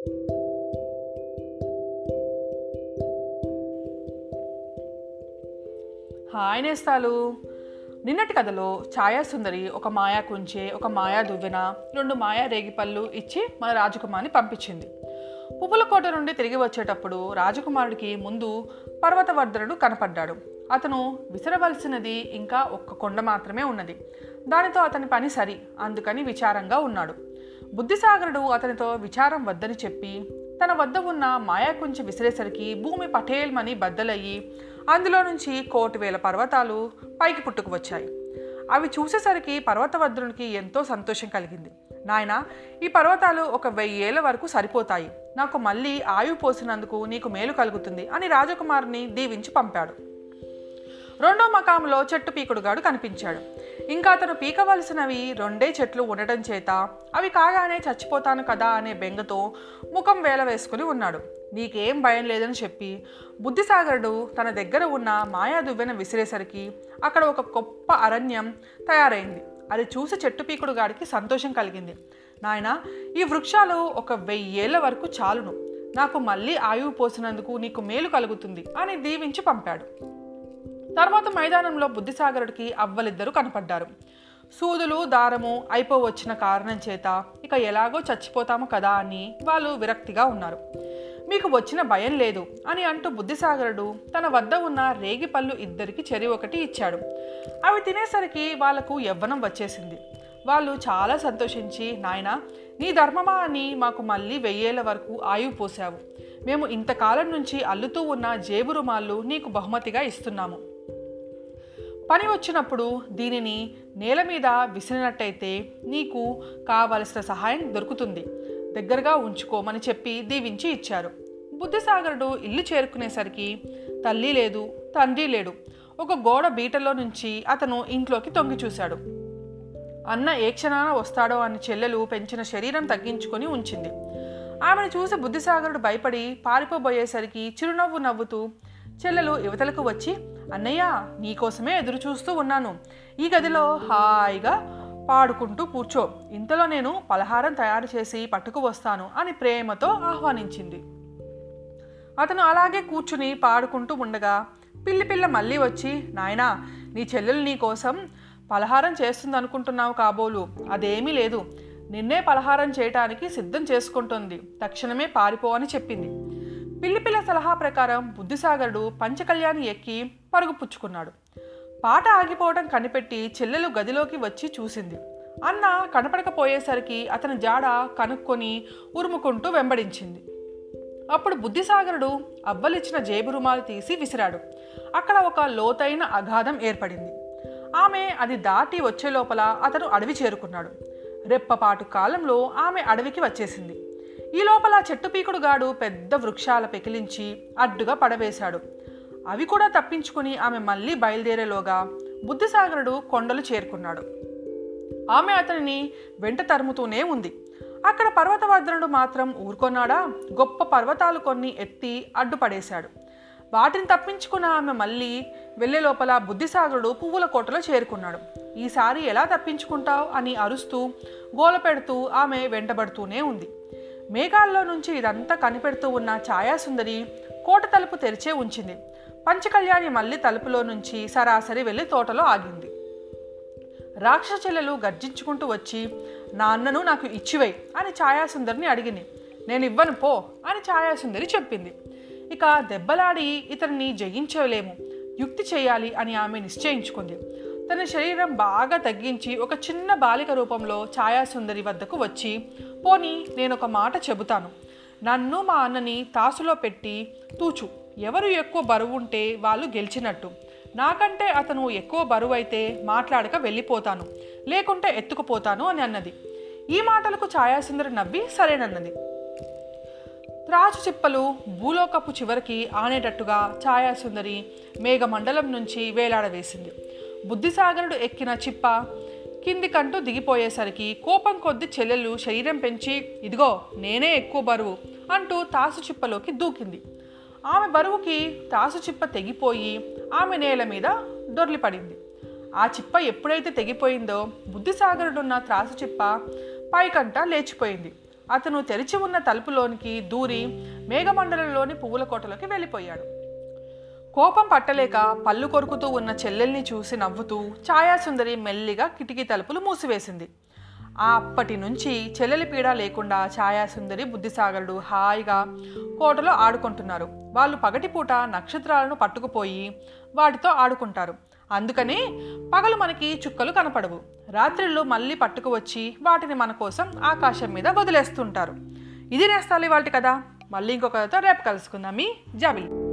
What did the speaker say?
Hi నేస్తాలు. నిన్నటి కథలో ఛాయాసుందరి ఒక మాయా కుంచే ఒక మాయా దువ్వెన రెండు మాయా రేగిపళ్ళు ఇచ్చి మన రాజకుమారిని పంపించింది. పువ్వుల కోట నుండి తిరిగి వచ్చేటప్పుడు రాజకుమారుడికి ముందు పర్వతవర్ధనుడు కనపడ్డాడు. అతను విసరవలసినది ఇంకా ఒక్క కొండ మాత్రమే ఉన్నది. దానితో అతని పని సరి అందుకని విచారంగా ఉన్నాడు. బుద్ధిసాగరుడు అతనితో విచారం వద్దని చెప్పి తన వద్ద ఉన్న మాయాకుంచి విసిరేసరికి భూమి పటేల్మని బద్దలయ్యి అందులో నుంచి కోటి వేల పర్వతాలు పైకి పుట్టుకు వచ్చాయి. అవి చూసేసరికి పర్వతవద్రునికి ఎంతో సంతోషం కలిగింది. నాయన ఈ పర్వతాలు ఒక వెయ్యేళ్ళ వరకు సరిపోతాయి. నాకు మళ్ళీ ఆయువు పోసినందుకు నీకు మేలు కలుగుతుంది అని రాజకుమారిని దీవించి పంపాడు. రెండో మకాంలో చెట్టు పీకుడుగాడు కనిపించాడు. ఇంకా అతను పీకవలసినవి రెండే చెట్లు ఉండటం చేత అవి కాగానే చచ్చిపోతాను కదా అనే బెంగతో ముఖం వేల వేసుకుని ఉన్నాడు. నీకేం భయం లేదని చెప్పి బుద్ధిసాగరుడు తన దగ్గర ఉన్న మాయా దువ్వెన విసిరేసరికి అక్కడ ఒక గొప్ప అరణ్యం తయారైంది. అది చూసి చెట్టు పీకుడుగాడికి సంతోషం కలిగింది. నాయన ఈ వృక్షాలు ఒక వెయ్యేళ్ళ వరకు చాలును. నాకు మళ్ళీ ఆయువు పోసినందుకు నీకు మేలు కలుగుతుంది అని దీవించి పంపాడు. తర్వాత మైదానంలో బుద్ధిసాగరుడికి అవ్వలిద్దరూ కనపడ్డారు. సూదులు దారము అయిపోవచ్చిన కారణం చేత ఇక ఎలాగో చచ్చిపోతాము కదా అని వాళ్ళు విరక్తిగా ఉన్నారు. మీకు వచ్చిన భయం లేదు అని అంటూ బుద్ధిసాగరుడు తన వద్ద ఉన్న రేగి పళ్ళు ఇద్దరికి చెరి ఒకటి ఇచ్చాడు. అవి తినేసరికి వాళ్ళకు యవ్వనం వచ్చేసింది. వాళ్ళు చాలా సంతోషించి నాయన నీ ధర్మమా అని మాకు మళ్ళీ వెయ్యేళ్ళ వరకు ఆయువు పోసావు మేము ఇంతకాలం నుంచి అల్లుతూ ఉన్న జేబు రుమాళ్ళు నీకు బహుమతిగా ఇస్తున్నాము. పని వచ్చినప్పుడు దీనిని నేల మీద విసిరినట్టయితే నీకు కావలసిన సహాయం దొరుకుతుంది. దగ్గరగా ఉంచుకోమని చెప్పి దీవించి ఇచ్చారు. బుద్ధిసాగరుడు ఇల్లు చేరుకునేసరికి తల్లి లేదు తండ్రి లేడు. ఒక గోడ బీటలో నుంచి అతను ఇంట్లోకి తొంగి చూశాడు. అన్న ఏ క్షణాన వస్తాడో అని చెల్లెలు పెంచిన శరీరం తగ్గించుకొని ఉంచింది. ఆమెను చూసి బుద్ధిసాగరుడు భయపడి పారిపోబోయేసరికి చిరునవ్వు నవ్వుతూ చెల్లెలు యువతలకు వచ్చి అన్నయ్య నీకోసమే ఎదురు చూస్తూ ఉన్నాను. ఈ గదిలో హాయిగా పాడుకుంటూ కూర్చో. ఇంతలో నేను పలహారం తయారు చేసి పట్టుకు వస్తాను అని ప్రేమతో ఆహ్వానించింది. అతను అలాగే కూర్చుని పాడుకుంటూ ఉండగా పిల్లి పిల్ల మళ్ళీ వచ్చి నాయనా నీ చెల్లెలు నీ కోసం పలహారం చేస్తుంది అనుకుంటున్నావు కాబోలు. అదేమీ లేదు. నిన్నే పలహారం చేయటానికి సిద్ధం చేసుకుంటుంది. తక్షణమే పారిపో అని చెప్పింది. పిల్లిపిల్ల సలహా ప్రకారం బుద్ధిసాగరుడు పంచకళ్యాణి ఎక్కి పరుగు పుచ్చుకున్నాడు. పాట ఆగిపోవడం కనిపెట్టి చెల్లెలు గదిలోకి వచ్చి చూసింది. అన్న కనపడకపోయేసరికి అతని జాడ కనుక్కొని ఉరుముకుంటూ వెంబడించింది. అప్పుడు బుద్ధిసాగరుడు అవ్వలిచ్చిన జేబు రుమాలు తీసి విసిరాడు. అక్కడ ఒక లోతైన అగాధం ఏర్పడింది. ఆమె అది దాటి వచ్చే లోపల అతను అడవి చేరుకున్నాడు. రెప్పపాటు కాలంలో ఆమె అడవికి వచ్చేసింది. ఈ లోపల చెట్టు పీకుడుగాడు పెద్ద వృక్షాల పెకిలించి అడ్డుగా పడవేశాడు. అవి కూడా తప్పించుకుని ఆమె మళ్ళీ బయలుదేరేలోగా బుద్ధిసాగరుడు కొండలు చేరుకున్నాడు. ఆమె అతనిని వెంట తరుముతూనే ఉంది. అక్కడ పర్వతవర్ధనుడు మాత్రం ఊరుకొన్నాడా? గొప్ప పర్వతాలు కొన్ని ఎత్తి అడ్డుపడేశాడు. వాటిని తప్పించుకున్న ఆమె మళ్ళీ వెళ్ళే లోపల బుద్ధిసాగరుడు పువ్వుల కోటలో చేరుకున్నాడు. ఈసారి ఎలా తప్పించుకుంటావు? అని అరుస్తూ గోల పెడుతూ ఆమె వెంటబడుతూనే ఉంది. మేఘాల్లో నుంచి ఇదంతా కనిపెడుతూ ఉన్న ఛాయాసుందరి కోట తలుపు తెరిచే ఉంచింది. పంచకళ్యాణి మళ్ళీ తలుపులో నుంచి సరాసరి వెళ్ళి తోటలో ఆగింది. రాక్షస గర్జించుకుంటూ వచ్చి నాన్నను నాకు ఇచ్చివై అని ఛాయాసుందరిని అడిగింది. నేను ఇవ్వను పో అని ఛాయాసుందరి చెప్పింది. ఇక దెబ్బలాడి ఇతన్ని జయించలేము యుక్తి చేయాలి అని ఆమె నిశ్చయించుకుంది. తన శరీరం బాగా తగ్గించి ఒక చిన్న బాలిక రూపంలో ఛాయాసుందరి వద్దకు వచ్చి పోనీ నేను ఒక మాట చెబుతాను. నన్ను మా అన్నని తాసులో పెట్టి తూచు. ఎవరు ఎక్కువ బరువు ఉంటే వాళ్ళు గెలిచినట్టు. నాకంటే అతను ఎక్కువ బరువు అయితే మాట్లాడక వెళ్ళిపోతాను. లేకుంటే ఎత్తుకుపోతాను అని అన్నది. ఈ మాటలకు ఛాయాసుందరి నవ్వి సరేనన్నది. త్రాచు చిప్పలు భూలోకపు చివరికి ఆనేటట్టుగా ఛాయాసుందరి మేఘమండలం నుంచి వేలాడవేసింది. బుద్ధిసాగరుడు ఎక్కిన చిప్ప కిందికంటూ దిగిపోయేసరికి కోపం కొద్ది చెల్లెలు శరీరం పెంచి ఇదిగో నేనే ఎక్కువ బరువు అంటూ తాసు చిప్పలోకి దూకింది. ఆమె బరువుకి తాసు చిప్ప తెగిపోయి ఆమె నేల మీద దొర్లిపడింది. ఆ చిప్ప ఎప్పుడైతే తెగిపోయిందో బుద్ధిసాగరుడున్న త్రాసు చిప్ప పైకంట లేచిపోయింది. అతను తెరిచి ఉన్న తలుపులోనికి దూరి మేఘమండలంలోని పువ్వుల కోటలోకి వెళ్ళిపోయాడు. కోపం పట్టలేక పళ్ళు కొరుకుతూ ఉన్న చెల్లెల్ని చూసి నవ్వుతూ ఛాయాసుందరి మెల్లిగా కిటికీ తలుపులు మూసివేసింది. ఆ అప్పటి నుంచి చెల్లెలి పీడ లేకుండా ఛాయాసుందరి బుద్ధిసాగరుడు హాయిగా కోటలో ఆడుకుంటున్నారు. వాళ్ళు పగటిపూట నక్షత్రాలను పట్టుకుపోయి వాటితో ఆడుకుంటారు. అందుకని పగలు మనకి చుక్కలు కనపడవు. రాత్రిళ్ళు మళ్ళీ పట్టుకువచ్చి వాటిని మన కోసం ఆకాశం మీద వదిలేస్తుంటారు. ఇది నేస్తాలి వాటి కదా. మళ్ళీ ఇంకొకరితో రేపు కలుసుకుందాం. మీ జాబిలి.